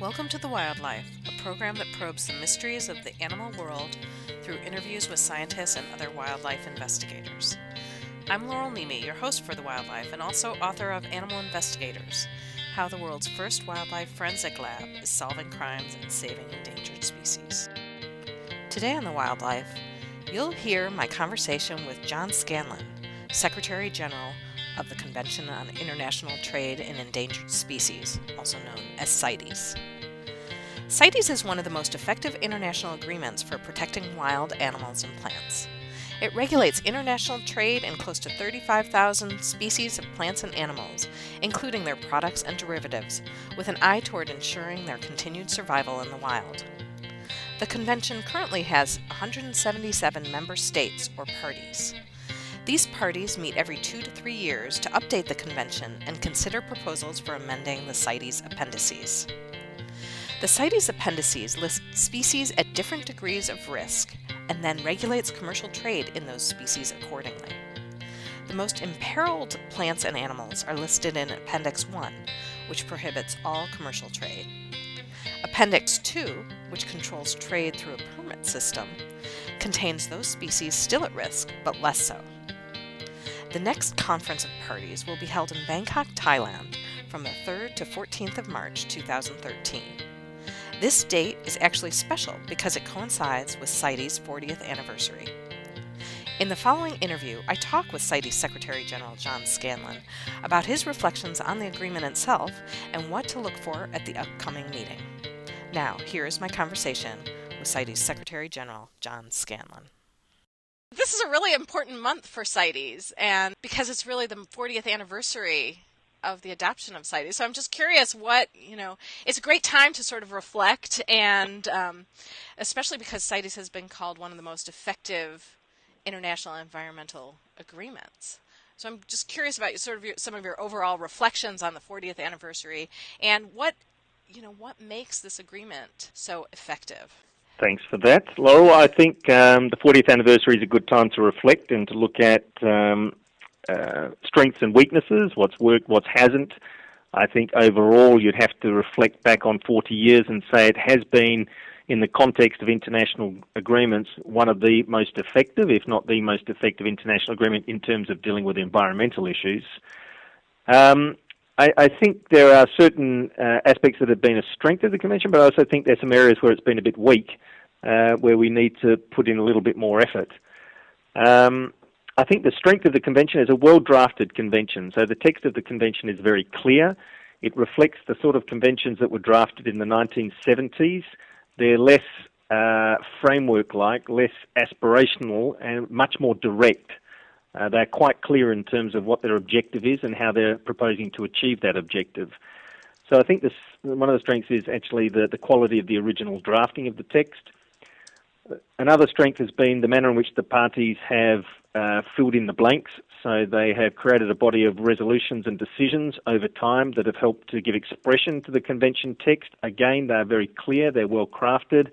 Welcome to The Wildlife, a program that probes the mysteries of the animal world through interviews with scientists and other wildlife investigators. I'm Laurel Neme, your host for The Wildlife and also author of Animal Investigators How the World's First Wildlife Forensic Lab is Solving Crimes and Saving Endangered Species. Today on The Wildlife, you'll hear my conversation with John Scanlon, Secretary General of the Convention on International Trade in Endangered Species, also known as CITES. CITES is one of the most effective international agreements for protecting wild animals and plants. It regulates international trade in close to 35,000 species of plants and animals, including their products and derivatives, with an eye toward ensuring their continued survival in the wild. The convention currently has 177 member states or parties. These parties meet every two to three years to update the convention and consider proposals for amending the CITES appendices. The CITES appendices list species at different degrees of risk and then regulates commercial trade in those species accordingly. The most imperiled plants and animals are listed in Appendix 1, which prohibits all commercial trade. Appendix 2, which controls trade through a permit system, contains those species still at risk, but less so. The next conference of parties will be held in Bangkok, Thailand from the 3rd to 14th of March 2013. This date is actually special because it coincides with CITES' 40th anniversary. In the following interview, I talk with CITES Secretary General John Scanlon about his reflections on the agreement itself and what to look for at the upcoming meeting. Now, here is my conversation with CITES Secretary General John Scanlon. This is a really important month for CITES, and because it's really the 40th anniversary of the adoption of CITES. So I'm just curious what, you know, it's a great time to sort of reflect, and um, especially because CITES has been called one of the most effective international environmental agreements. So I'm just curious about sort of your, some of your overall reflections on the 40th anniversary and what, you know, what makes this agreement so effective. Thanks for that, Laurel. I think um, the 40th anniversary is a good time to reflect and to look at um, uh, strengths and weaknesses, what's worked, what hasn't. I think overall you'd have to reflect back on 40 years and say it has been, in the context of international agreements, one of the most effective, if not the most effective international agreement in terms of dealing with environmental issues. Um, I, I think there are certain uh, aspects that have been a strength of the convention, but I also think there's some areas where it's been a bit weak, uh, where we need to put in a little bit more effort. Um, I think the strength of the convention is a well drafted convention. So the text of the convention is very clear. It reflects the sort of conventions that were drafted in the 1970s. They're less uh, framework like, less aspirational, and much more direct. Uh, they're quite clear in terms of what their objective is and how they're proposing to achieve that objective. So I think this, one of the strengths is actually the, the quality of the original drafting of the text. Another strength has been the manner in which the parties have uh, filled in the blanks. So they have created a body of resolutions and decisions over time that have helped to give expression to the convention text. Again, they're very clear, they're well crafted,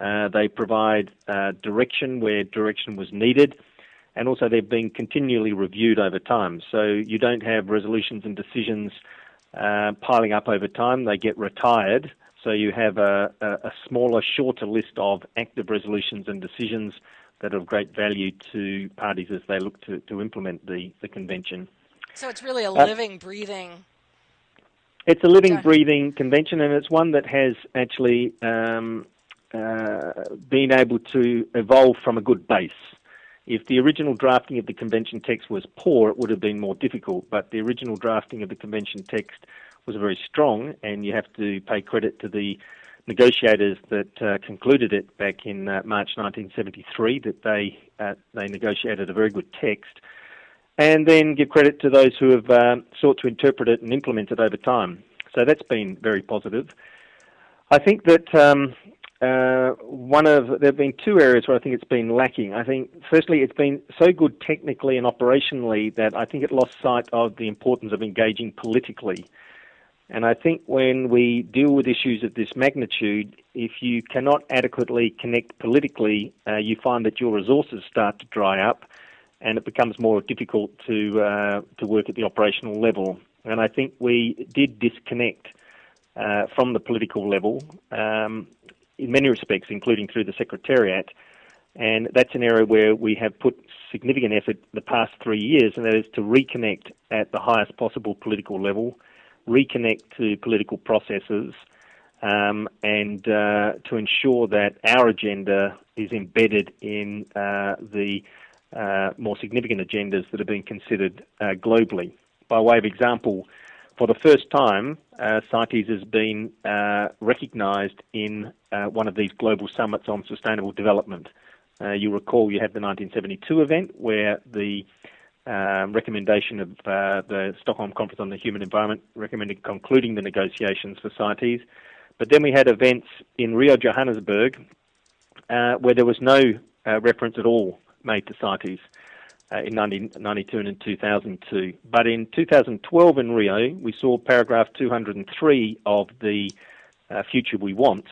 uh, they provide uh, direction where direction was needed and also they've been continually reviewed over time. So you don't have resolutions and decisions uh, piling up over time; they get retired. So you have a, a, a, smaller, shorter list of active resolutions and decisions that are of great value to parties as they look to, to implement the, the convention. So it's really a uh, living, breathing. It's a living, breathing convention, and it's one that has actually um, uh, been able to evolve from a good base. If the original drafting of the convention text was poor, it would have been more difficult, but the original drafting of the convention text was very strong, and you have to pay credit to the negotiators that uh, concluded it back in uh, March 1973 that they uh, they negotiated a very good text, and then give credit to those who have um, sought to interpret it and implement it over time. So that's been very positive. I think that um, uh, one of there have been two areas where I think it's been lacking. I think firstly it's been so good technically and operationally that I think it lost sight of the importance of engaging politically. And I think when we deal with issues of this magnitude, if you cannot adequately connect politically, uh, you find that your resources start to dry up, and it becomes more difficult to uh, to work at the operational level. And I think we did disconnect uh, from the political level, um, in many respects, including through the Secretariat. And that's an area where we have put significant effort the past three years, and that is to reconnect at the highest possible political level, reconnect to political processes, um, and uh, to ensure that our agenda is embedded in uh, the uh, more significant agendas that are being considered uh, globally. By way of example, for the first time, uh, CITES has been uh, recognised in one of these global summits on sustainable development. you recall you had the 1972 event where the um, recommendation of uh, the Stockholm Conference on the Human Environment recommended concluding the negotiations for CITES. But then we had events in Rio Johannesburg uh, where there was no uh, reference at all made to CITES uh, in 1992 and in 2002. But in 2012 in Rio, we saw paragraph 203 of the uh, Future We Want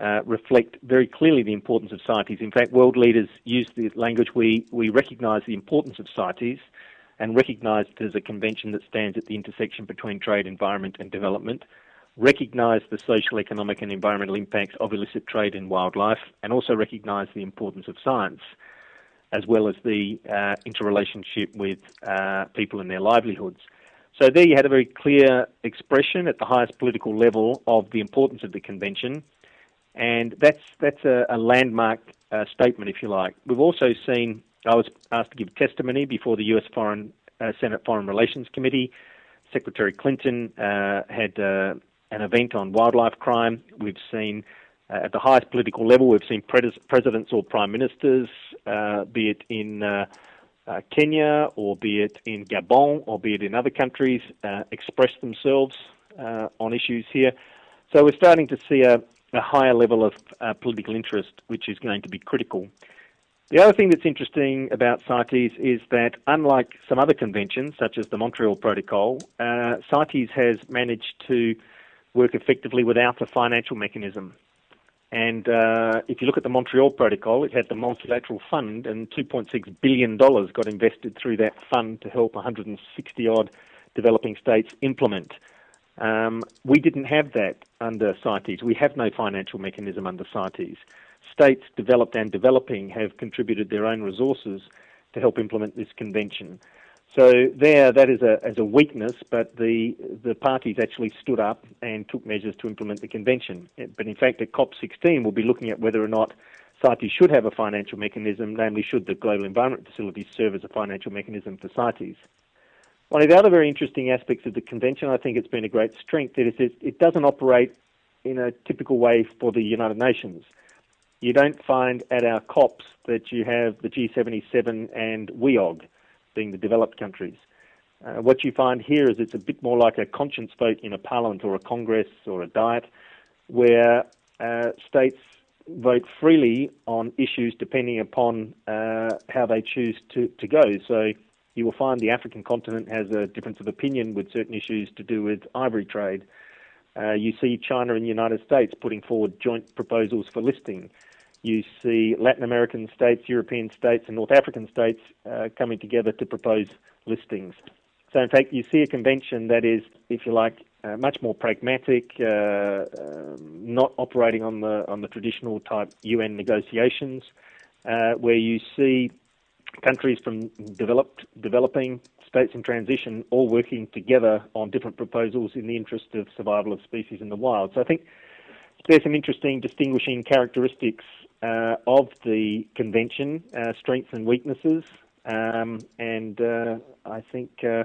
uh, reflect very clearly the importance of CITES. In fact, world leaders use the language we, we recognise the importance of CITES and recognise it as a convention that stands at the intersection between trade, environment, and development, recognise the social, economic, and environmental impacts of illicit trade in wildlife, and also recognise the importance of science, as well as the uh, interrelationship with uh, people and their livelihoods. So there you had a very clear expression at the highest political level of the importance of the convention and that's that's a, a landmark uh, statement, if you like. We've also seen. I was asked to give testimony before the U.S. Foreign uh, Senate Foreign Relations Committee. Secretary Clinton uh, had uh, an event on wildlife crime. We've seen. Uh, at the highest political level, we've seen pres- presidents or prime ministers, uh, be it in Kenya or be it in Gabon or be it in other countries, express themselves on issues here. So we're starting to see a, a higher level of uh, political interest, which is going to be critical. The other thing that's interesting about CITES is that, unlike some other conventions, such as the Montreal Protocol, uh, CITES has managed to work effectively without a financial mechanism. And uh, if you look at the Montreal Protocol, it had the multilateral fund, and $2.6 billion got invested through that fund to help 160 odd developing states implement um, we didn't have that under CITES. We have no financial mechanism under CITES. States developed and developing have contributed their own resources to help implement this convention. So there, that is a, as a weakness, but the, the parties actually stood up and took measures to implement the convention. But in fact, at COP16, we'll be looking at whether or not CITES should have a financial mechanism, namely should the Global Environment Facility serve as a financial mechanism for CITES. One of the other very interesting aspects of the convention, I think it's been a great strength, is it, it doesn't operate in a typical way for the United Nations. You don't find at our COPs that you have the G77 and WEOG, being the developed countries. Uh, what you find here is it's a bit more like a conscience vote in a parliament or a congress or a diet, where uh, states vote freely on issues depending upon uh, how they choose to, to go. So you will find the African continent has a difference of opinion with certain issues to do with ivory trade. Uh, you see China and the United States putting forward joint proposals for listing. You see Latin American states, European states, and North African states uh, coming together to propose listings. So, in fact, you see a convention that is, if you like, uh, much more pragmatic, uh, um, not operating on the on the traditional type UN negotiations, uh, where you see countries from developed, developing states in transition all working together on different proposals in the interest of survival of species in the wild. So I think there's some interesting distinguishing characteristics uh, of the convention, uh, strengths and weaknesses, um, and uh, I think uh,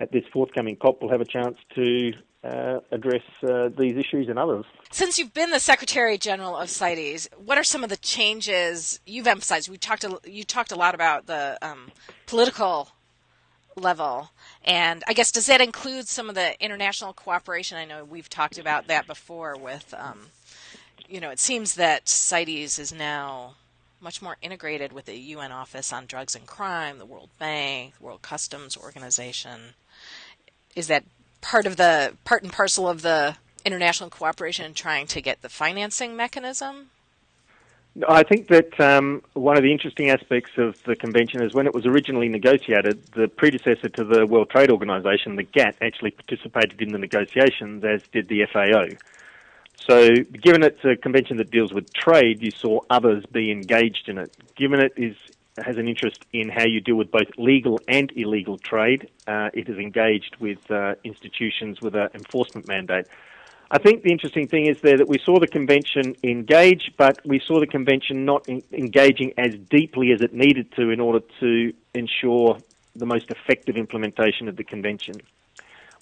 at this forthcoming COP we'll have a chance to uh, address uh, these issues and others. Since you've been the Secretary General of CITES, what are some of the changes you've emphasized? We talked a, you talked a lot about the um, political level, and I guess does that include some of the international cooperation? I know we've talked about that before. With um, you know, it seems that CITES is now much more integrated with the UN Office on Drugs and Crime, the World Bank, the World Customs Organization. Is that part of the part and parcel of the international cooperation in trying to get the financing mechanism? I think that um, one of the interesting aspects of the convention is when it was originally negotiated, the predecessor to the World Trade Organization, the GATT, actually participated in the negotiations, as did the FAO. So, given it's a convention that deals with trade, you saw others be engaged in it. Given it is has an interest in how you deal with both legal and illegal trade, uh, it is engaged with uh, institutions with an enforcement mandate. I think the interesting thing is there that we saw the convention engage, but we saw the convention not in, engaging as deeply as it needed to in order to ensure the most effective implementation of the convention.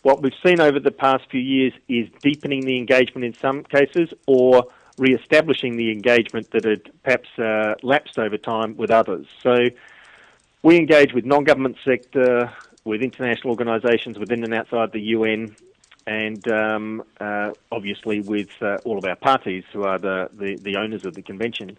What we've seen over the past few years is deepening the engagement in some cases or re-establishing the engagement that had perhaps uh, lapsed over time with others. So we engage with non-government sector, with international organisations within and outside the UN, and um, uh, obviously with uh, all of our parties who are the, the, the, owners of the convention.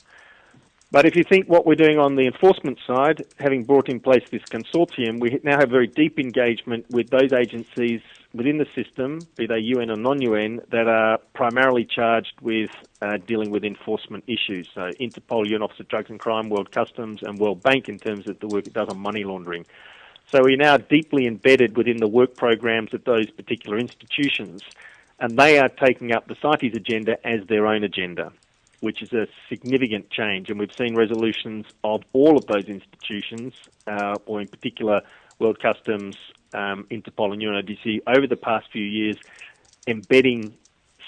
But if you think what we're doing on the enforcement side, having brought in place this consortium, we now have very deep engagement with those agencies within the system, be they UN or non-UN, that are primarily charged with uh, dealing with enforcement issues. So Interpol, UN Office of Drugs and Crime, World Customs, and World Bank in terms of the work it does on money laundering. So we're now deeply embedded within the work programs of those particular institutions, and they are taking up the CITES agenda as their own agenda, which is a significant change. And we've seen resolutions of all of those institutions, uh, or in particular World Customs, um, Interpol, and UNODC over the past few years, embedding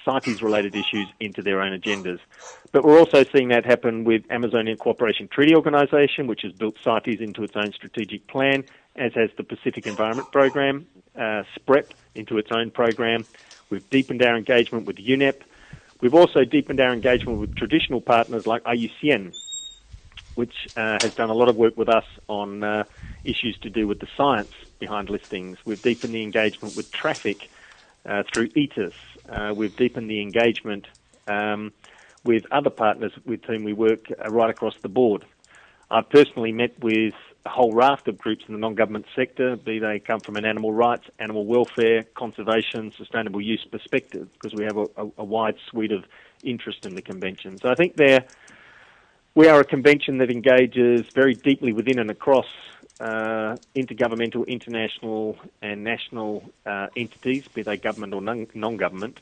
CITES related issues into their own agendas. But we're also seeing that happen with Amazonian Cooperation Treaty Organization, which has built CITES into its own strategic plan, as has the Pacific Environment Program, uh, SPREP, into its own program. We've deepened our engagement with UNEP. We've also deepened our engagement with traditional partners like IUCN, which uh, has done a lot of work with us on uh, issues to do with the science behind listings. We've deepened the engagement with traffic uh, through ETIS. Uh, we've deepened the engagement um, with other partners with whom we work uh, right across the board. I've personally met with a whole raft of groups in the non-government sector, be they come from an animal rights, animal welfare, conservation, sustainable use perspective, because we have a, a, a wide suite of interest in the convention. So I think there, we are a convention that engages very deeply within and across uh, intergovernmental, international, and national uh, entities, be they government or non government.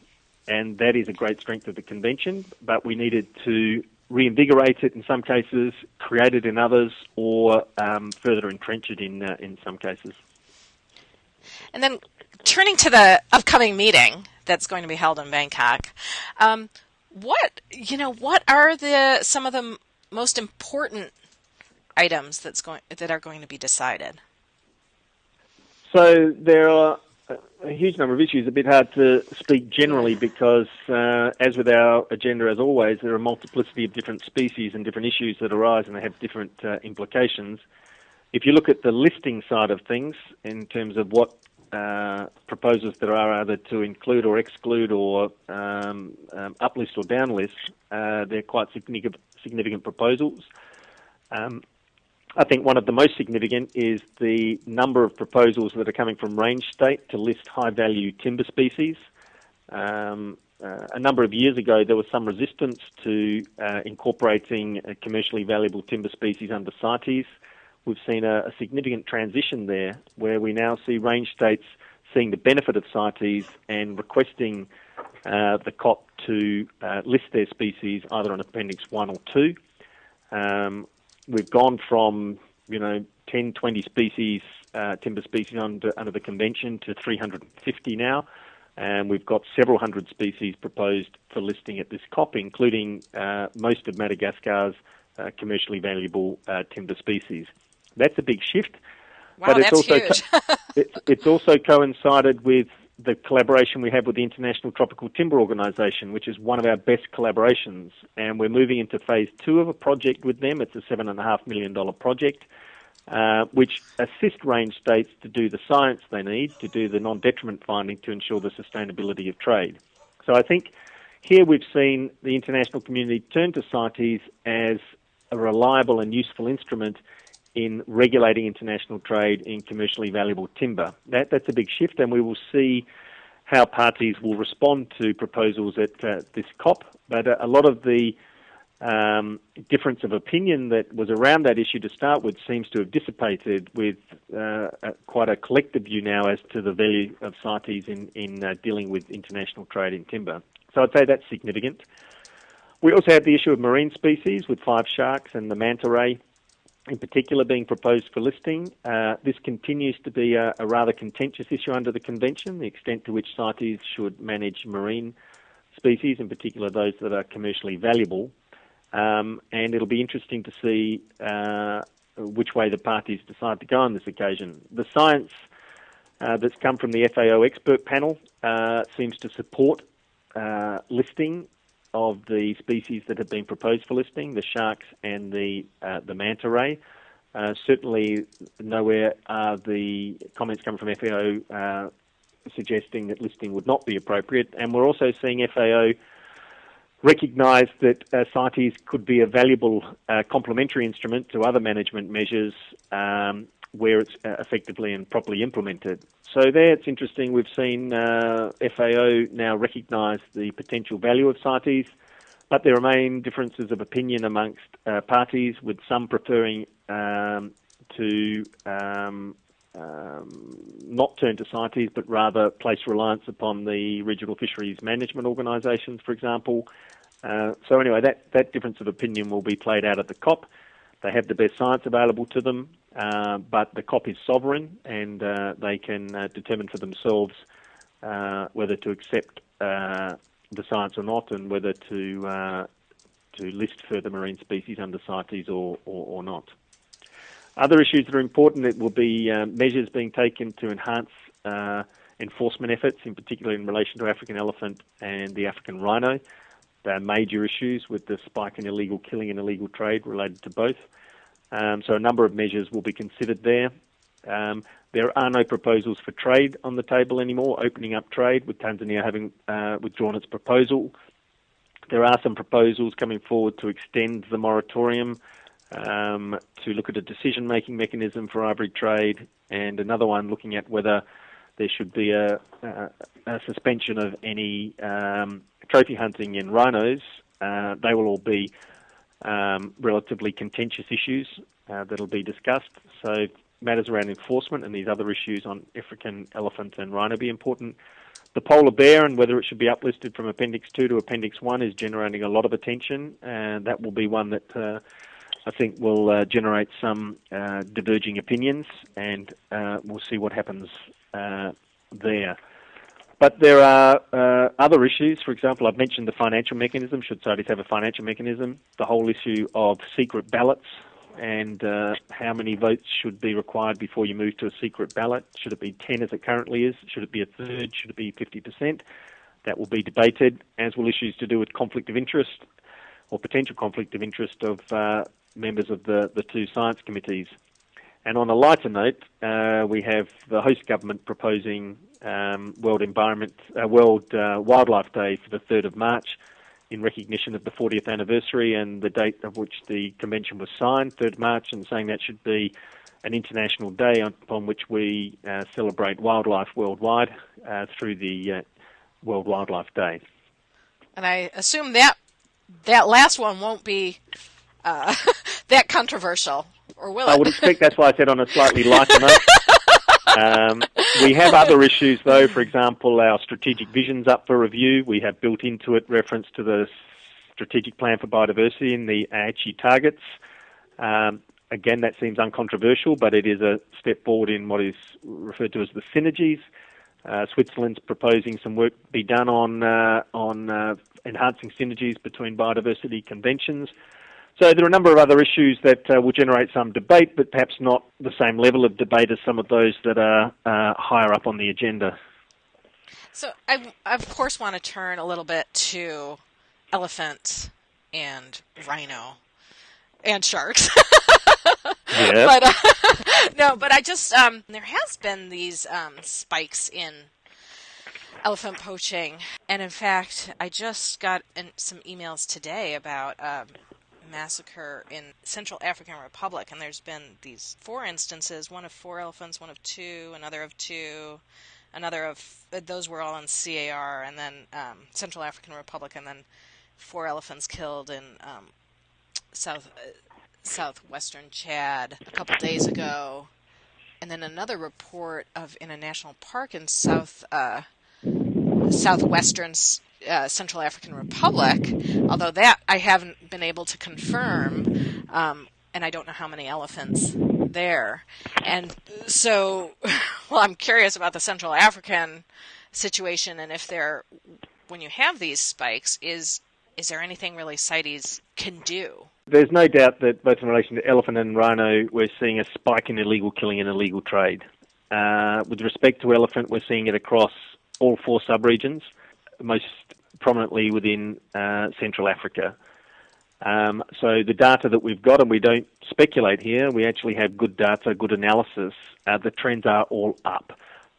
And that is a great strength of the convention, but we needed to reinvigorate it in some cases, create it in others, or um, further entrench it in, uh, in some cases. And then turning to the upcoming meeting that's going to be held in Bangkok, um, what you know, what are the some of the most important items that's going that are going to be decided? So there are a huge number of issues. A bit hard to speak generally because, uh, as with our agenda, as always, there are a multiplicity of different species and different issues that arise, and they have different uh, implications. If you look at the listing side of things, in terms of what uh, proposals there are either to include or exclude or um, um, uplist or downlist, uh, they're quite significant, significant proposals. Um, I think one of the most significant is the number of proposals that are coming from range state to list high value timber species. Um, uh, a number of years ago, there was some resistance to uh, incorporating commercially valuable timber species under CITES. We've seen a, a, significant transition there where we now see range states seeing the benefit of CITES and requesting uh, the COP to uh, list their species either on Appendix 1 or 2. Um, we've gone from you know 10, 20 species, uh, timber species under, under the convention to 350 now, and we've got several hundred species proposed for listing at this COP, including uh, most of Madagascar's uh, commercially valuable uh, timber species. That's a big shift. Wow, but it's also huge. Co- it's, it's also coincided with the collaboration we have with the International Tropical Timber Organization, which is one of our best collaborations. And we're moving into phase two of a project with them. It's a $7.5 million project, uh, which assists range states to do the science they need, to do the non detriment finding to ensure the sustainability of trade. So I think here we've seen the international community turn to CITES as a reliable and useful instrument in regulating international trade in commercially valuable timber. That, that's a big shift, and we will see how parties will respond to proposals at uh, this COP. But uh, a lot of the um, difference of opinion that was around that issue to start with seems to have dissipated with uh, a, quite a collective view now as to the value of CITES in, in uh, dealing with international trade in timber. So I'd say that's significant. We also have the issue of marine species with five sharks and the manta ray in particular being proposed for listing. Uh, this continues to be a, a, rather contentious issue under the convention, the extent to which CITES should manage marine species, in particular those that are commercially valuable. Um, and it'll be interesting to see uh, which way the parties decide to go on this occasion. The science uh, that's come from the FAO expert panel uh, seems to support uh, listing of the species that have been proposed for listing, the sharks and the uh, the manta ray. Uh, certainly, nowhere are the comments coming from FAO uh, suggesting that listing would not be appropriate. And we're also seeing FAO recognise that uh, CITES could be a valuable uh, complementary instrument to other management measures um, where it's uh, effectively and properly implemented. So there, it's interesting. We've seen uh, FAO now recognise the potential value of CITES, but there remain differences of opinion amongst uh, parties, with some preferring um, to um, um, not turn to CITES, but rather place reliance upon the regional fisheries management organisations, for example. Uh, so anyway, that, that difference of opinion will be played out at the COP. They have the best science available to them, uh, but the COP is sovereign and uh, they can uh, determine for themselves uh, whether to accept uh, the science or not and whether to uh, to list further marine species under CITES or, or, or, not. Other issues that are important it will be measures being taken to enhance enforcement efforts, in particular in relation to African elephant and the African rhino. There are major issues with the spike in illegal killing and illegal trade related to both. Um, so a number of measures will be considered there. Um, there are no proposals for trade on the table anymore, opening up trade, with Tanzania having uh, withdrawn its proposal. There are some proposals coming forward to extend the moratorium um, to look at a decision making mechanism for ivory trade, and another one looking at whether there should be a, a, a suspension of any um, trophy hunting in rhinos. Uh, they will all be um, relatively contentious issues uh, that'll be discussed. So matters around enforcement and these other issues on African elephant and rhino be important. The polar bear and whether it should be uplisted from Appendix 2 to Appendix 1 is generating a lot of attention, and that will be one that uh, I think will uh, generate some uh, diverging opinions, and uh, we'll see what happens uh, there. But there are uh, other issues. For example, I've mentioned the financial mechanism. Should CITES have a financial mechanism? The whole issue of secret ballots and uh, how many votes should be required before you move to a secret ballot. Should it be 10 as it currently is? Should it be a third? Should it be 50%? That will be debated, as will issues to do with conflict of interest or potential conflict of interest of uh, members of the, the two science committees. And on a lighter note, uh, we have the host government proposing um, World Environment, uh, World uh, Wildlife Day for the 3rd of March in recognition of the 40th anniversary and the date of which the convention was signed, 3rd March, and saying that should be an international day upon which we uh, celebrate wildlife worldwide uh, through the uh, World Wildlife Day. And I assume that that last one won't be that controversial, or will it? I would expect that's why I said on a slightly lighter note. Um, we have other issues, though. For example, our strategic vision's up for review. We have built into it reference to the strategic plan for biodiversity and the Aichi targets. Um, again, that seems uncontroversial, but it is a step forward in what is referred to as the synergies. Uh, Switzerland's proposing some work be done on uh, on uh, enhancing synergies between biodiversity conventions. So there are a number of other issues that uh, will generate some debate, but perhaps not the same level of debate as some of those that are uh, higher up on the agenda. So I, of course, want to turn a little bit to elephants and rhino and sharks. yeah. But uh, no, but I just um, there has been these um, spikes in elephant poaching, and in fact, I just got in, some emails today about um, massacre in Central African Republic, and there's been these four instances: one of four elephants, one of two, another of two, another of those were all in CAR, and then um, Central African Republic, and then four elephants killed in um, south uh, southwestern Chad a couple days ago, and then another report of in a national park in south uh, southwestern uh, Central African Republic. Although that I haven't been able to confirm, um, and I don't know how many elephants there. And so, well, I'm curious about the Central African situation and if there, when you have these spikes, is is there anything really CITES can do? There's no doubt that both in relation to elephant and rhino, we're seeing a spike in illegal killing and illegal trade. Uh, with respect to elephant, we're seeing it across all four subregions, most prominently within uh, Central Africa. Um, so the data that we've got, and we don't speculate here, we actually have good data, good analysis. Uh, the trends are all up.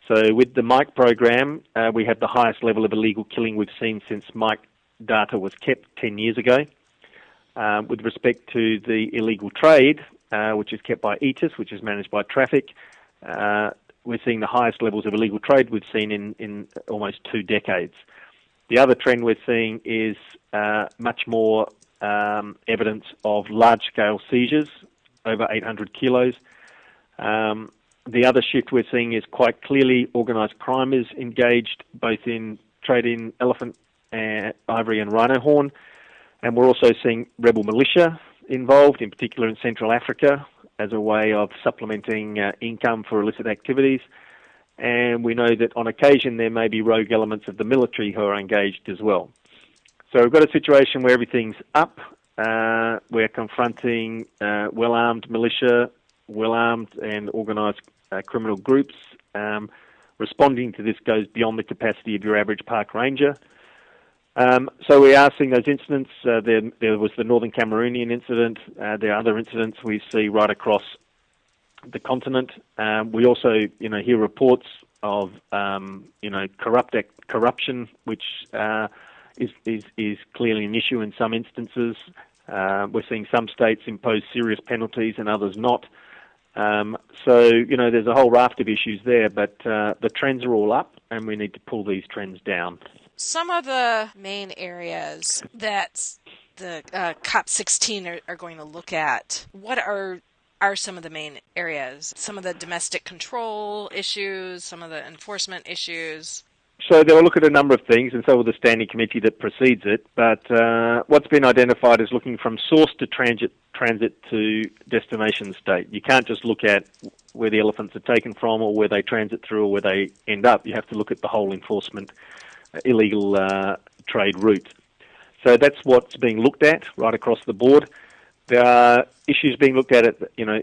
So with the Mike program, uh, we have the highest level of illegal killing we've seen since Mike data was kept 10 years ago. Um, with respect to the illegal trade, uh, which is kept by ETIS, which is managed by Traffic, uh, we're seeing the highest levels of illegal trade we've seen in, in almost two decades. The other trend we're seeing is uh, much more um, evidence of large scale seizures, over 800 kilos. Um, the other shift we're seeing is quite clearly organised crime is engaged both in trading elephant, uh, ivory, and rhino horn, and we're also seeing rebel militia involved, in particular in Central Africa, as a way of supplementing uh, income for illicit activities. And we know that on occasion there may be rogue elements of the military who are engaged as well. So we've got a situation where everything's up. Uh, we're confronting uh, well armed militia, well armed and organised uh, criminal groups. Um, responding to this goes beyond the capacity of your average park ranger. Um, so we are seeing those incidents. Uh, there, there, was the Northern Cameroonian incident. Uh, there are other incidents we see right across the continent. Um, we also, you know, hear reports of, um, you know, corrupt corruption, which uh, is, is is clearly an issue in some instances. Uh, we're seeing some states impose serious penalties and others not. Um, so, you know, there's a whole raft of issues there, but uh, the trends are all up, and we need to pull these trends down. Some of the main areas that the uh, COP16 are, are going to look at, what are are some of the main areas? Some of the domestic control issues, some of the enforcement issues. So they'll look at a number of things, and so will the standing committee that precedes it. But uh, what's been identified is looking from source to transit, transit to destination state. You can't just look at where the elephants are taken from, or where they transit through, or where they end up. You have to look at the whole enforcement uh, illegal uh, trade route. So that's what's being looked at right across the board. There are issues being looked at, at you know,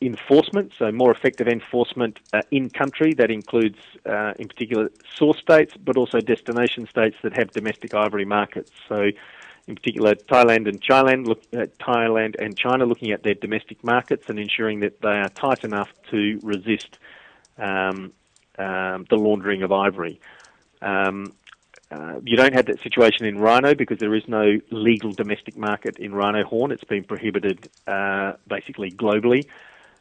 enforcement, so more effective enforcement uh, in country. That includes, uh, in particular, source states, but also destination states that have domestic ivory markets. So, in particular, Thailand and China, look, uh, Thailand and China, looking at their domestic markets and ensuring that they are tight enough to resist um, um, the laundering of ivory. Um, uh, you don't have that situation in rhino because there is no legal domestic market in rhino horn. It's been prohibited uh, basically globally.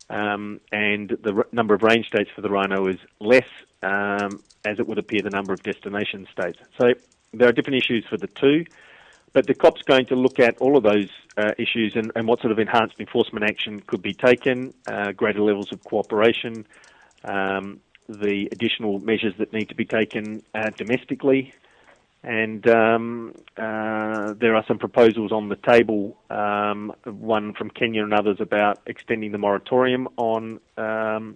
Um, and the r- number of range states for the rhino is less, um, as it would appear the number of destination states. So there are different issues for the two, but the COP's going to look at all of those uh, issues and, and, what sort of enhanced enforcement action could be taken, uh, greater levels of cooperation, um, the additional measures that need to be taken uh, domestically, and um, uh, there are some proposals on the table, um, one from Kenya and others about extending the moratorium on um,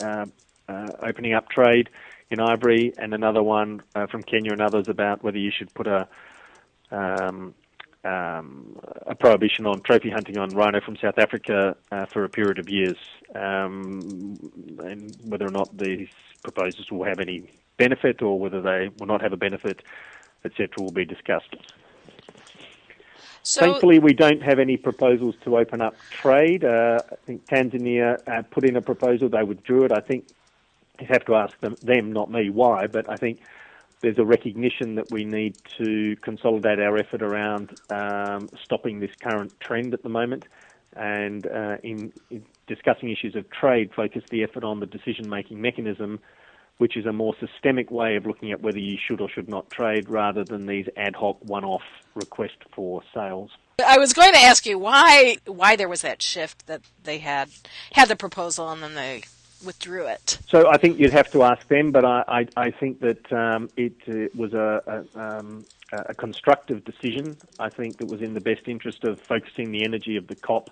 uh, uh, opening up trade in ivory, and another one uh, from Kenya and others about whether you should put a um, um, a prohibition on trophy hunting on rhino from South Africa uh, for a period of years, um, and whether or not these proposals will have any benefit or whether they will not have a benefit etc., will be discussed. So, Thankfully, we don't have any proposals to open up trade. Uh, I think Tanzania uh, put in a proposal; they withdrew it. I think you have to ask them, them, not me, why. But I think there's a recognition that we need to consolidate our effort around um, stopping this current trend at the moment, and uh, in, in, discussing issues of trade, focus the effort on the decision-making mechanism which is a more systemic way of looking at whether you should or should not trade rather than these ad hoc one-off requests for sales. I was going to ask you why why there was that shift that they had had the proposal and then they withdrew it. So I think you'd have to ask them, but I, I, I think that um, it uh, was a, a, um, a, constructive decision. I think it was in the best interest of focusing the energy of the COP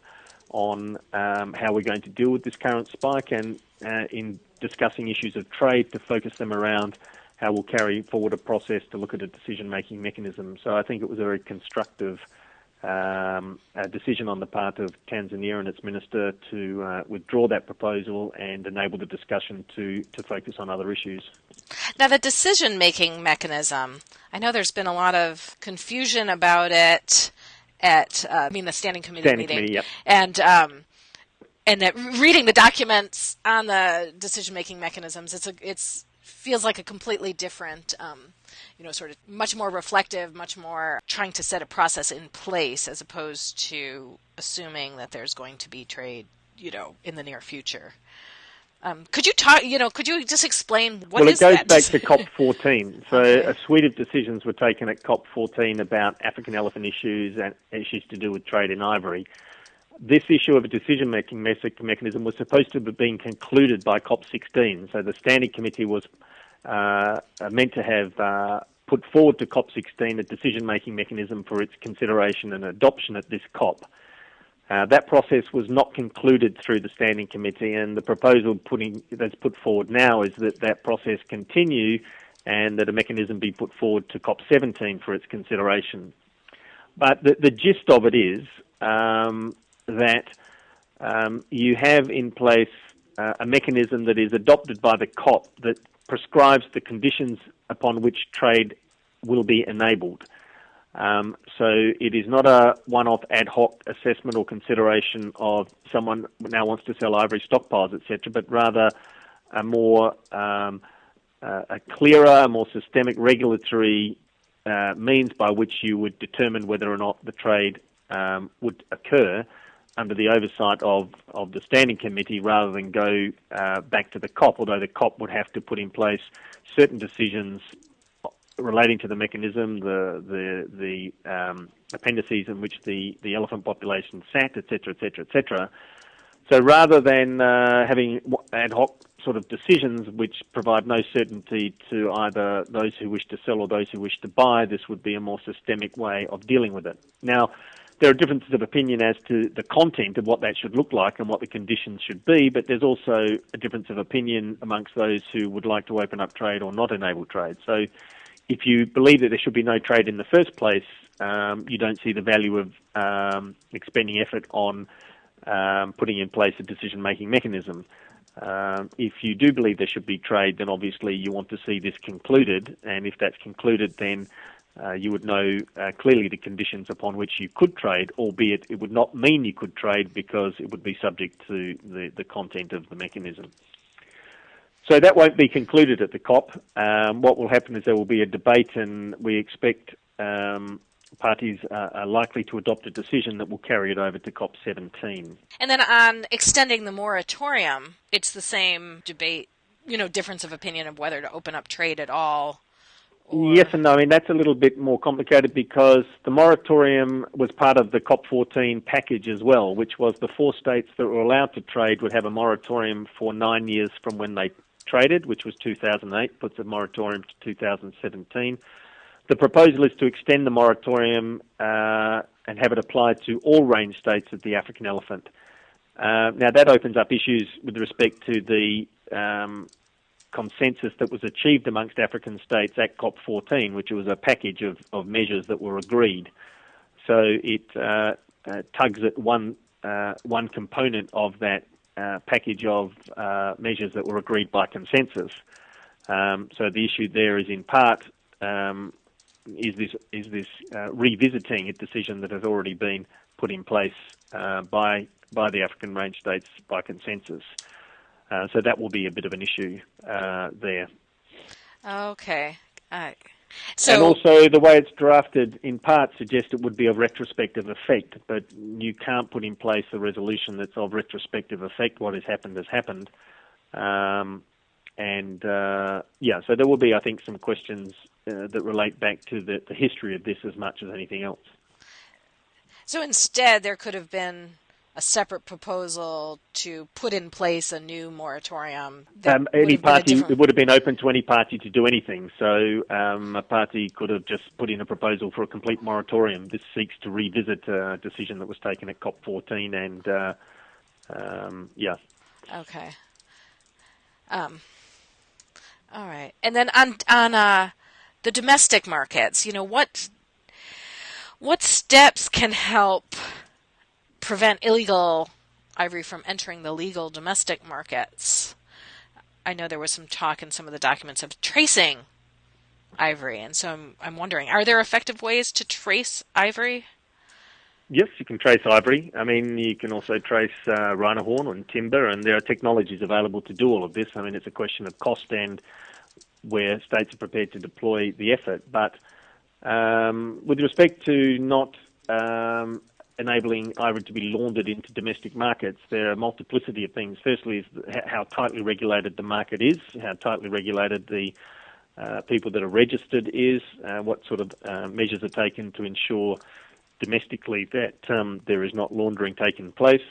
on um, how we're going to deal with this current spike and uh, in discussing issues of trade to focus them around how we'll carry forward a process to look at a decision-making mechanism. So I think it was a very constructive um, a decision on the part of Tanzania and its minister to uh, withdraw that proposal and enable the discussion to, to focus on other issues. Now, the decision making mechanism, I know there's been a lot of confusion about it at, uh, I mean, the standing committee standing meeting. Committee, yep. And, um, and that reading the documents on the decision making mechanisms, it's a, it's feels like a completely different um, you know, sort of much more reflective, much more trying to set a process in place as opposed to assuming that there's going to be trade, you know, in the near future. Um, could you talk? You know, could you just explain what well, it goes that? back to COP14. So okay. a suite of decisions were taken at COP14 about African elephant issues and issues to do with trade in ivory. This issue of a decision-making mechanism was supposed to have been concluded by COP16. So the Standing Committee was uh, meant to have uh, put forward to COP16 a decision-making mechanism for its consideration and adoption at this COP. Uh, that process was not concluded through the Standing Committee, and the proposal putting, that's put forward now is that that process continue and that a mechanism be put forward to COP17 for its consideration. But the, the gist of it is um, that um, you have in place uh, a mechanism that is adopted by the COP that prescribes the conditions upon which trade will be enabled. Um, so it is not a one-off ad hoc assessment or consideration of someone now wants to sell ivory stockpiles, etc., but rather a more um, uh, a clearer, more systemic regulatory uh, means by which you would determine whether or not the trade um, would occur under the oversight of, of the standing committee rather than go uh, back to the COP, although the COP would have to put in place certain decisions relating to the mechanism, the the the um, appendices in which the, the elephant population sat, etc., etc., etc. So rather than uh, having ad hoc sort of decisions which provide no certainty to either those who wish to sell or those who wish to buy, this would be a more systemic way of dealing with it. Now, there are differences of opinion as to the content of what that should look like and what the conditions should be, but there's also a difference of opinion amongst those who would like to open up trade or not enable trade. So if you believe that there should be no trade in the first place, um, you don't see the value of um, expending effort on um, putting in place a decision making mechanism. Um, if you do believe there should be trade, then obviously you want to see this concluded, and if that's concluded, then uh, you would know uh, clearly the conditions upon which you could trade, albeit it would not mean you could trade because it would be subject to the, the content of the mechanism. So that won't be concluded at the COP. Um, what will happen is there will be a debate, and we expect um, parties are, are, likely to adopt a decision that will carry it over to COP17. And then on extending the moratorium, it's the same debate, you know, difference of opinion of whether to open up trade at all or... Yes and no. I mean, that's a little bit more complicated because the moratorium was part of the COP14 package as well, which was the four states that were allowed to trade would have a moratorium for nine years from when they traded, which was 2008, puts a moratorium to 2017. The proposal is to extend the moratorium uh, and have it applied to all range states of the African elephant. Uh, now, that opens up issues with respect to the um, consensus that was achieved amongst African states at COP14, which was a package of, of measures that were agreed. So it uh, uh, tugs at one uh, one component of that uh, package of uh, measures that were agreed by consensus. Um, so the issue there is in part um, is this is this uh, revisiting a decision that has already been put in place by by the African range states by consensus. Uh, so that will be a bit of an issue uh, there. Okay. So and also the way it's drafted in part suggests it would be of retrospective effect, but you can't put in place a resolution that's of retrospective effect. What has happened has happened. Um, and uh, yeah, so there will be, I think, some questions uh, that relate back to the, the history of this as much as anything else. So instead, there could have been a separate proposal to put in place a new moratorium. Um, any party different... it would have been open to any party to do anything. So um, a party could have just put in a proposal for a complete moratorium. This seeks to revisit a decision that was taken at COP14, and uh, um, yeah. Okay. Um, all right, and then on on uh, the domestic markets, you know what what steps can help prevent illegal ivory from entering the legal domestic markets. I know there was some talk in some of the documents of tracing ivory, and so I'm, I'm wondering, are there effective ways to trace ivory? Yes, you can trace ivory. I mean, you can also trace uh, rhino horn and timber, and there are technologies available to do all of this. I mean, it's a question of cost and where states are prepared to deploy the effort. But um, with respect to not um, enabling ivory to be laundered into domestic markets, there are a multiplicity of things. Firstly, is how tightly regulated the market is, how tightly regulated the uh, people that are registered is, uh, what sort of uh, measures are taken to ensure domestically that um, there is not laundering taking place.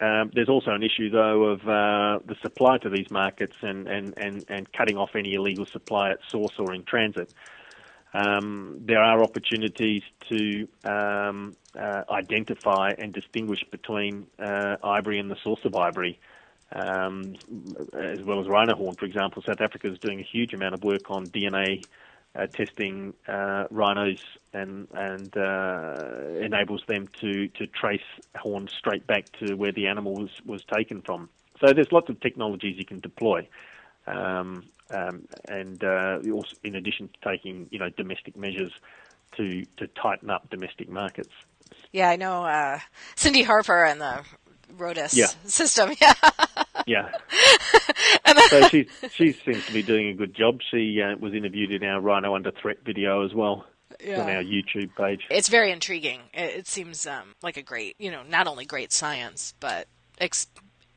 Um, there's also an issue, though, of uh, the supply to these markets and, and, and, and cutting off any illegal supply at source or in transit. Um, there are opportunities to um, uh, identify and distinguish between uh, ivory and the source of ivory, um, as well as rhino horn, for example. South Africa is doing a huge amount of work on DNA uh, testing uh, rhinos and and uh, enables them to, to trace horns straight back to where the animal was, was taken from. So there's lots of technologies you can deploy. Um, um, and uh, also in addition to taking you know domestic measures to to tighten up domestic markets. Yeah, I know uh, Cindy Harper and the RhODIS yeah. system. Yeah. yeah. so she she seems to be doing a good job. She uh, was interviewed in our Rhino Under Threat video as well. Yeah. on our YouTube page. It's very intriguing. It, it seems um, like a great, you know, not only great science, but ex-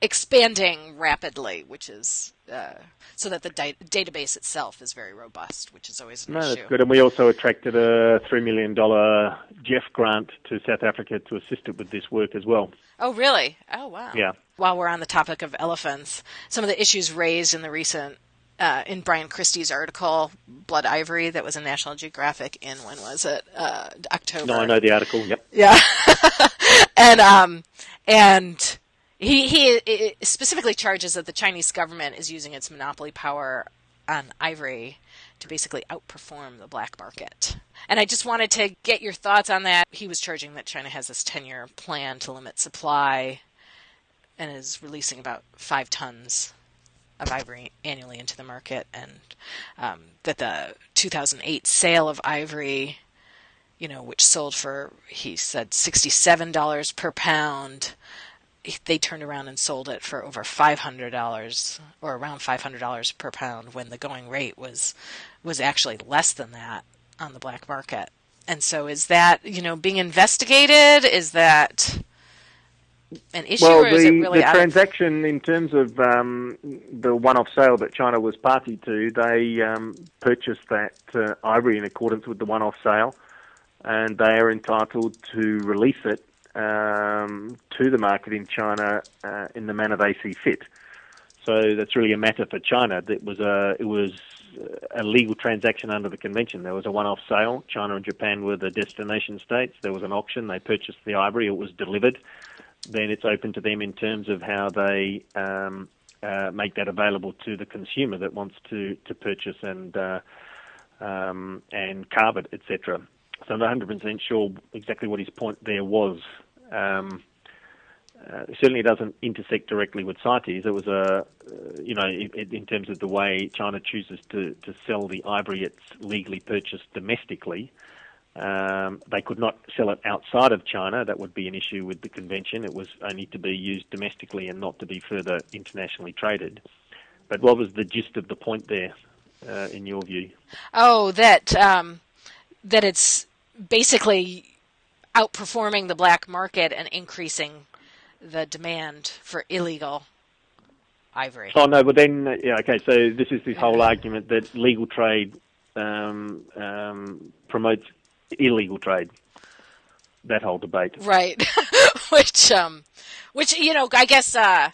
expanding rapidly, which is uh, so that the di- database itself is very robust, which is always an no, issue. that's good. And we also attracted a three million dollar GEF grant to South Africa to assist it with this work as well. Oh, really? Oh, wow. Yeah. While we're on the topic of elephants, some of the issues raised in the recent uh, in Bryan Christy's article, Blood Ivory, that was in National Geographic in when was it? Uh, October. No, I know the article. Yep. Yeah. and um, and he he specifically charges that the Chinese government is using its monopoly power on ivory to basically outperform the black market. And I just wanted to get your thoughts on that. He was charging that China has this 10 year plan to limit supply and is releasing about five tons of ivory annually into the market, and um, that the 2008 sale of ivory, you know, which sold for, he said, $67 per pound, they turned around and sold it for over $500 or around $500 per pound when the going rate was was actually less than that on the black market. And so is that, you know, being investigated? Is that an issue well, the, really the transaction of... in terms of um, the one-off sale that China was party to, they um, purchased that uh, ivory in accordance with the one-off sale, and they are entitled to release it um, to the market in China uh, in the manner they see fit. So that's really a matter for China. It was a it was a legal transaction under the convention. There was a one-off sale. China and Japan were the destination states. There was an auction. They purchased the ivory. It was delivered. Then it's open to them in terms of how they um, uh, make that available to the consumer that wants to to purchase and uh, um, and carve it, etc. So I'm not 100% sure exactly what his point there was. Um, uh, certainly doesn't intersect directly with CITES. It was a, uh, you know, in, in, terms of the way China chooses to, to sell the ivory it's legally purchased domestically. Um, they could not sell it outside of China. That would be an issue with the convention. It was only to be used domestically and not to be further internationally traded. But what was the gist of the point there, uh, in your view? Oh, that um, that it's basically outperforming the black market and increasing the demand for illegal ivory. Oh no, but then yeah, okay. So this is this whole argument that legal trade um, um, promotes illegal trade. That whole debate, right? which, um, which you know, I guess. Uh,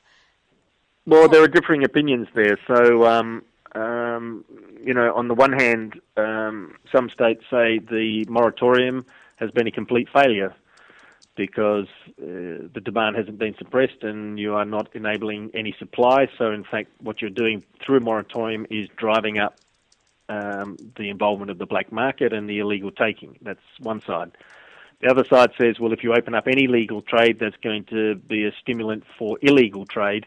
well, there are differing opinions there. So, um, um, you know, on the one hand, um, some states say the moratorium has been a complete failure because uh, the demand hasn't been suppressed and you are not enabling any supply. So, in fact, what you're doing through moratorium is driving up um, the involvement of the black market and the illegal taking. That's one side. The other side says, well, if you open up any legal trade, that's going to be a stimulant for illegal trade,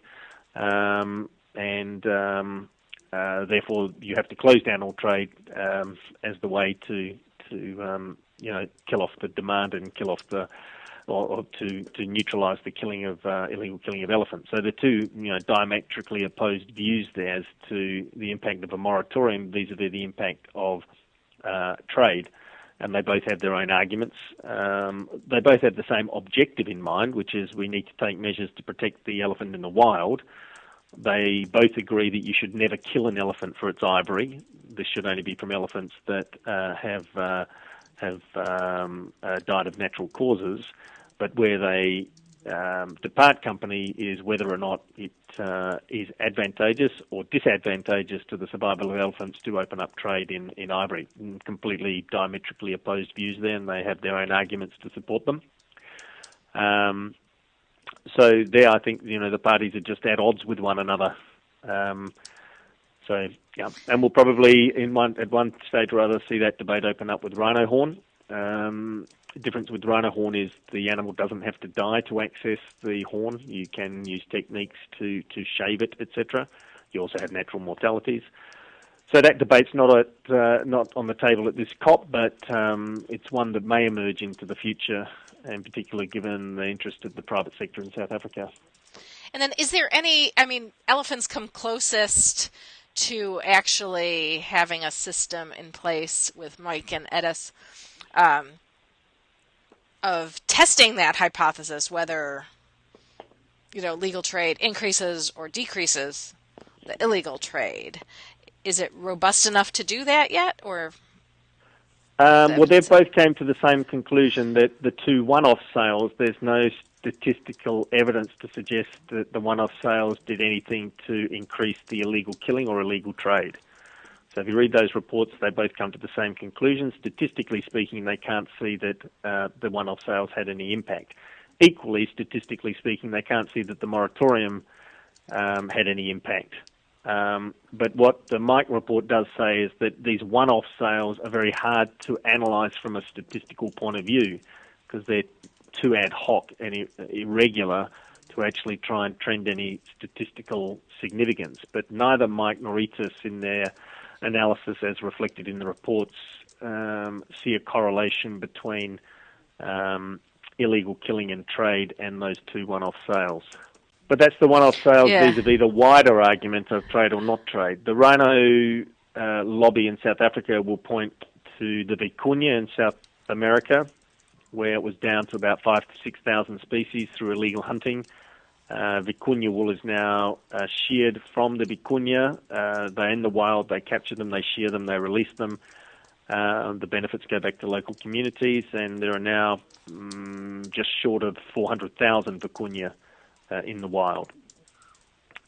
um, and um, uh, therefore you have to close down all trade um, as the way to to um, you know kill off the demand and kill off the or, or to to neutralise the killing of uh, illegal killing of elephants. So the two you know diametrically opposed views there as to the impact of a moratorium vis-a-vis the impact of uh, trade. And they both have their own arguments. Um, they both have the same objective in mind, which is we need to take measures to protect the elephant in the wild. They both agree that you should never kill an elephant for its ivory. This should only be from elephants that uh, have uh, have um, uh, died of natural causes but where they um, depart company is whether or not it uh, is advantageous or disadvantageous to the survival of elephants to open up trade in, in ivory. Completely diametrically opposed views there, and they have their own arguments to support them. Um, so there, I think you know the parties are just at odds with one another. Um, so yeah, and we'll probably in one at one stage or other see that debate open up with rhino horn. Um, the difference with rhino horn is the animal doesn't have to die to access the horn. You can use techniques to, to shave it, etc. You also have natural mortalities. So that debate's not at, uh, not on the table at this COP, but um, it's one that may emerge into the future, in particular given the interest of the private sector in South Africa. And then, is there any? I mean, elephants come closest to actually having a system in place with MIKE and ETIS. Um, of testing that hypothesis, whether you know legal trade increases or decreases the illegal trade. Is it robust enough to do that yet, or? Um, well, they both came to the same conclusion that the two one-off sales. There's no statistical evidence to suggest that the one-off sales did anything to increase the illegal killing or illegal trade. So if you read those reports, they both come to the same conclusion. Statistically speaking, they can't see that uh, the one-off sales had any impact. Equally, statistically speaking, they can't see that the moratorium um, had any impact. Um, but what the MIKE report does say is that these one-off sales are very hard to analyse from a statistical point of view because they're too ad hoc and irregular to actually try and trend any statistical significance. But neither MIKE nor ETIS in their analysis, as reflected in the reports, um, see a correlation between um, illegal killing and trade and those two one-off sales. But that's the one-off sales yeah. vis-a-vis the wider argument of trade or not trade. The rhino uh, lobby in South Africa will point to the vicuña in South America, where it was down to about five to six thousand species through illegal hunting. Uh, vicuña wool is now uh, sheared from the vicuña. Uh, they're in the wild. They capture them, they shear them, they release them. Uh, the benefits go back to local communities, and there are now um, just short of 400,000 vicuña uh, in the wild.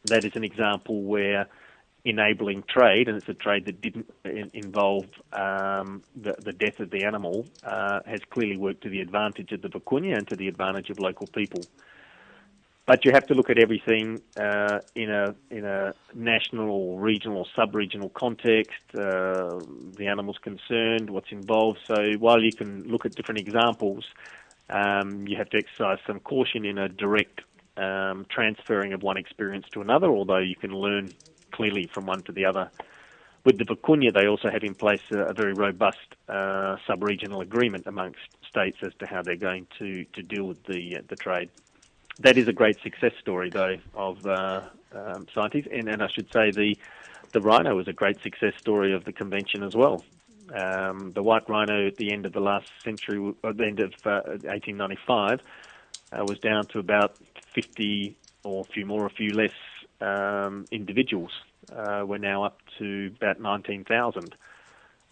That is an example where enabling trade, and it's a trade that didn't in- involve um, the, the, death of the animal, uh, has clearly worked to the advantage of the vicuña and to the advantage of local people but you have to look at everything uh, in a in a national or regional or sub-regional context. Uh, the animals concerned, what's involved. So while you can look at different examples, um, you have to exercise some caution in a direct um, transferring of one experience to another. Although you can learn clearly from one to the other. With the vicuña, they also have in place a, a very robust uh, sub-regional agreement amongst states as to how they're going to, to deal with the uh, the trade that is a great success story, though, of uh, um, scientists. And, and I should say the the rhino was a great success story of the convention as well. Um, the white rhino at the end of the last century, at the end of uh, 1895, uh, was down to about 50 or a few more, a few less um, individuals. Uh, we're now up to about 19,000.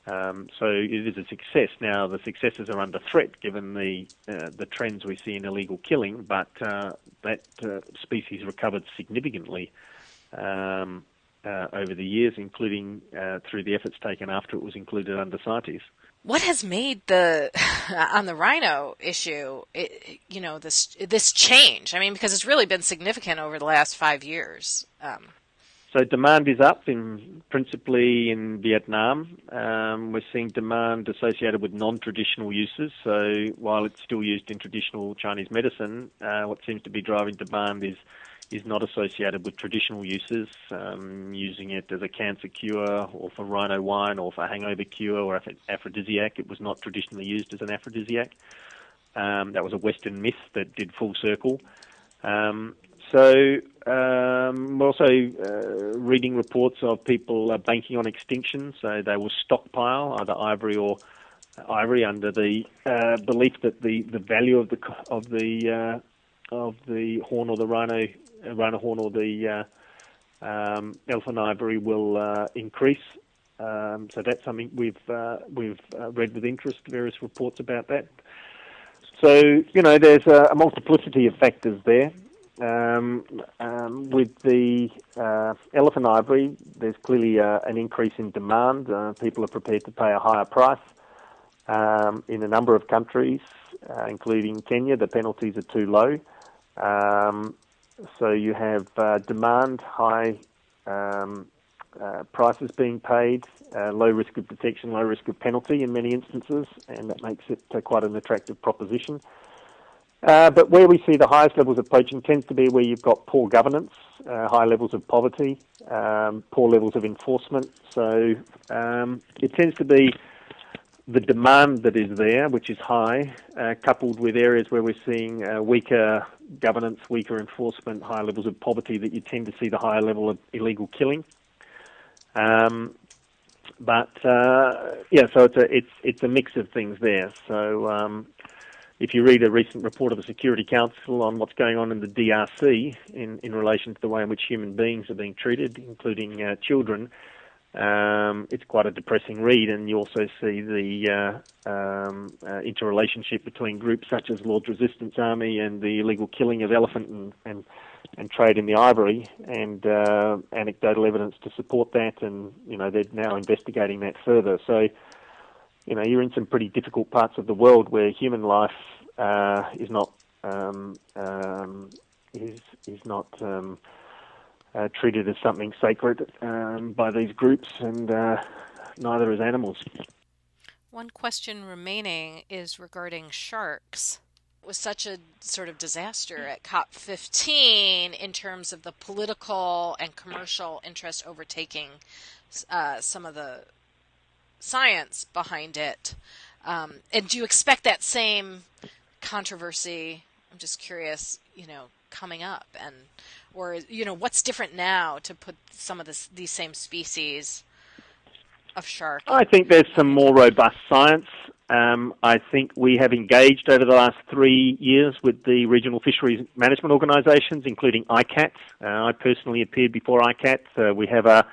Um, so it is a success. Now the successes are under threat given the uh, the trends we see in illegal killing, but uh, that uh, species recovered significantly um, uh, over the years, including uh, through the efforts taken after it was included under CITES. What has made the on the rhino issue, it, you know, this this change? I mean, because it's really been significant over the last five years. Um, so demand is up in principally in Vietnam. Um, we're seeing demand associated with non-traditional uses. So while it's still used in traditional Chinese medicine, uh, what seems to be driving demand is is not associated with traditional uses, um, using it as a cancer cure or for rhino wine or for hangover cure or aphrodisiac. It was not traditionally used as an aphrodisiac. Um, that was a Western myth that did full circle. Um, so um, we're also uh, reading reports of people uh, banking on extinction, so they will stockpile either ivory or uh, ivory under the uh, belief that the, the value of the of the uh, of the horn or the rhino uh, rhino horn or the um, elephant ivory will increase. Um, so that's something we've we've read with interest. Various reports about that. So you know, there's a, a multiplicity of factors there. Um, um, with the uh, elephant ivory, there's clearly uh, an increase in demand. Uh, people are prepared to pay a higher price. Um, in a number of countries, uh, including Kenya, the penalties are too low. Um, so you have uh, demand, high um, uh, prices being paid, low risk of detection, low risk of penalty in many instances, and that makes it quite an attractive proposition. Uh, but where we see the highest levels of poaching tends to be where you've got poor governance, uh, high levels of poverty, um, poor levels of enforcement. So um, it tends to be the demand that is there, which is high, uh, coupled with areas where we're seeing uh, weaker governance, weaker enforcement, higher levels of poverty, that you tend to see the higher level of illegal killing. Um, but uh, yeah, so it's a it's it's a mix of things there. So um, if you read a recent report of the Security Council on what's going on in the DRC in, in relation to the way in which human beings are being treated, including uh, children, um, it's quite a depressing read. And you also see the uh, um, uh, interrelationship between groups such as Lord's Resistance Army and the illegal killing of elephant and, and, and trade in the ivory, and uh, anecdotal evidence to support that. And you know they're now investigating that further. So you know, you're in some pretty difficult parts of the world where human life uh, is not um, um, is is not um, uh, treated as something sacred um, by these groups, and uh, neither is animals. One question remaining is regarding sharks. It was such a sort of disaster at COP15 in terms of the political and commercial interest overtaking uh, some of the science behind it. Um, and do you expect that same controversy? I'm just curious, you know, coming up, and or you know, what's different now to put some of this, these same species of shark? I think there's some more robust science. Um, I think we have engaged over the last three years with the regional fisheries management organisations, including ICCAT. Uh, I personally appeared before ICCAT. Uh, we have a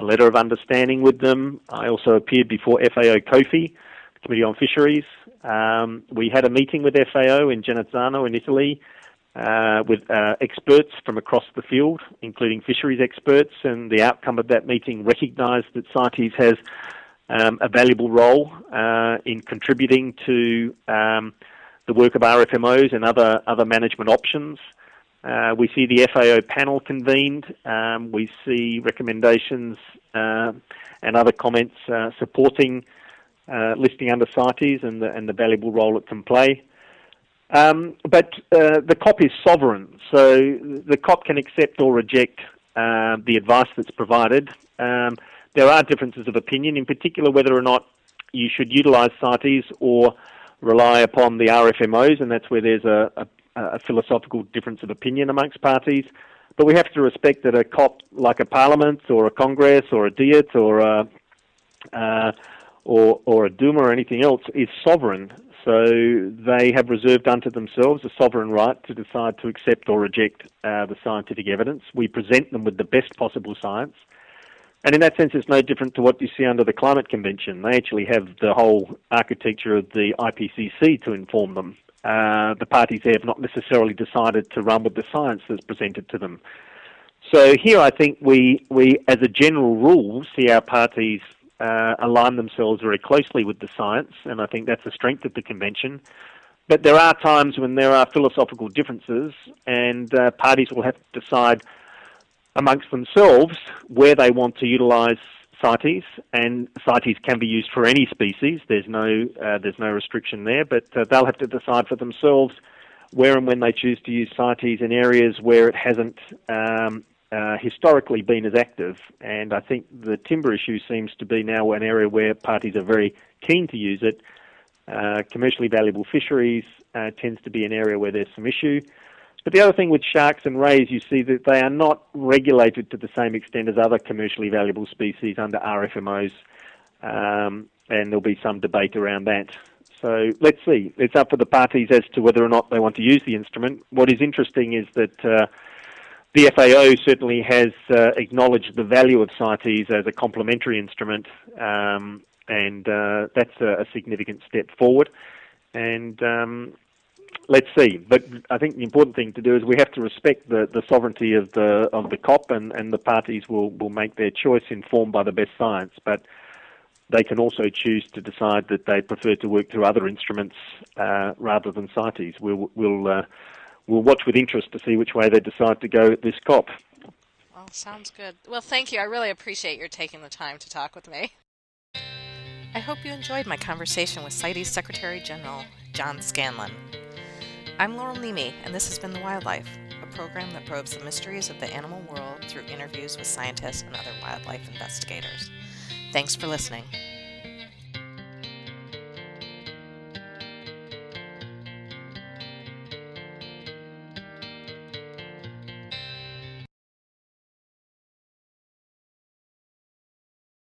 a letter of understanding with them. I also appeared before FAO COFI, the Committee on Fisheries. Um, we had a meeting with FAO in Genazzano in Italy uh, with uh, experts from across the field, including fisheries experts, and the outcome of that meeting recognised that CITES has um, a valuable role uh, in contributing to um, the work of RFMOs and other other management options. Uh, we see the FAO panel convened. Um, we see recommendations uh, and other comments uh, supporting uh, listing under CITES and the, and the valuable role it can play. Um, but uh, the COP is sovereign, so the COP can accept or reject uh, the advice that's provided. Um, there are differences of opinion, in particular whether or not you should utilise CITES or rely upon the RFMOs, and that's where there's a, a, a philosophical difference of opinion amongst parties. But we have to respect that a COP, like a parliament or a congress or a diet or a, uh, or, or a Duma or anything else, is sovereign. So they have reserved unto themselves a sovereign right to decide to accept or reject uh, the scientific evidence. We present them with the best possible science. And in that sense, it's no different to what you see under the Climate Convention. They actually have the whole architecture of the IPCC to inform them. Uh, the parties there have not necessarily decided to run with the science that's presented to them. So here I think we, we as a general rule, see our parties uh, align themselves very closely with the science, and I think that's the strength of the convention. But there are times when there are philosophical differences, and uh, parties will have to decide amongst themselves where they want to utilise CITES, and CITES can be used for any species. There's no uh, there's no restriction there, but uh, they'll have to decide for themselves where and when they choose to use CITES in areas where it hasn't um, uh, historically been as active, and I think the timber issue seems to be now an area where parties are very keen to use it. Uh, commercially valuable fisheries uh, tends to be an area where there's some issue. But the other thing with sharks and rays, you see that they are not regulated to the same extent as other commercially valuable species under RFMOs, um, and there'll be some debate around that. So let's see. It's up for the parties as to whether or not they want to use the instrument. What is interesting is that uh, the FAO certainly has uh, acknowledged the value of CITES as a complementary instrument, um, and uh, that's a, a, significant step forward. And um, let's see. But I think the important thing to do is we have to respect the, the sovereignty of the of the COP, and, and the parties will, will make their choice informed by the best science. But they can also choose to decide that they prefer to work through other instruments uh, rather than CITES. We'll, we'll uh, we'll watch with interest to see which way they decide to go at this COP. Well, sounds good. Well, thank you. I really appreciate your taking the time to talk with me. I hope you enjoyed my conversation with CITES Secretary General John Scanlon. I'm Laurel Neme, and this has been The Wildlife, a program that probes the mysteries of the animal world through interviews with scientists and other wildlife investigators. Thanks for listening.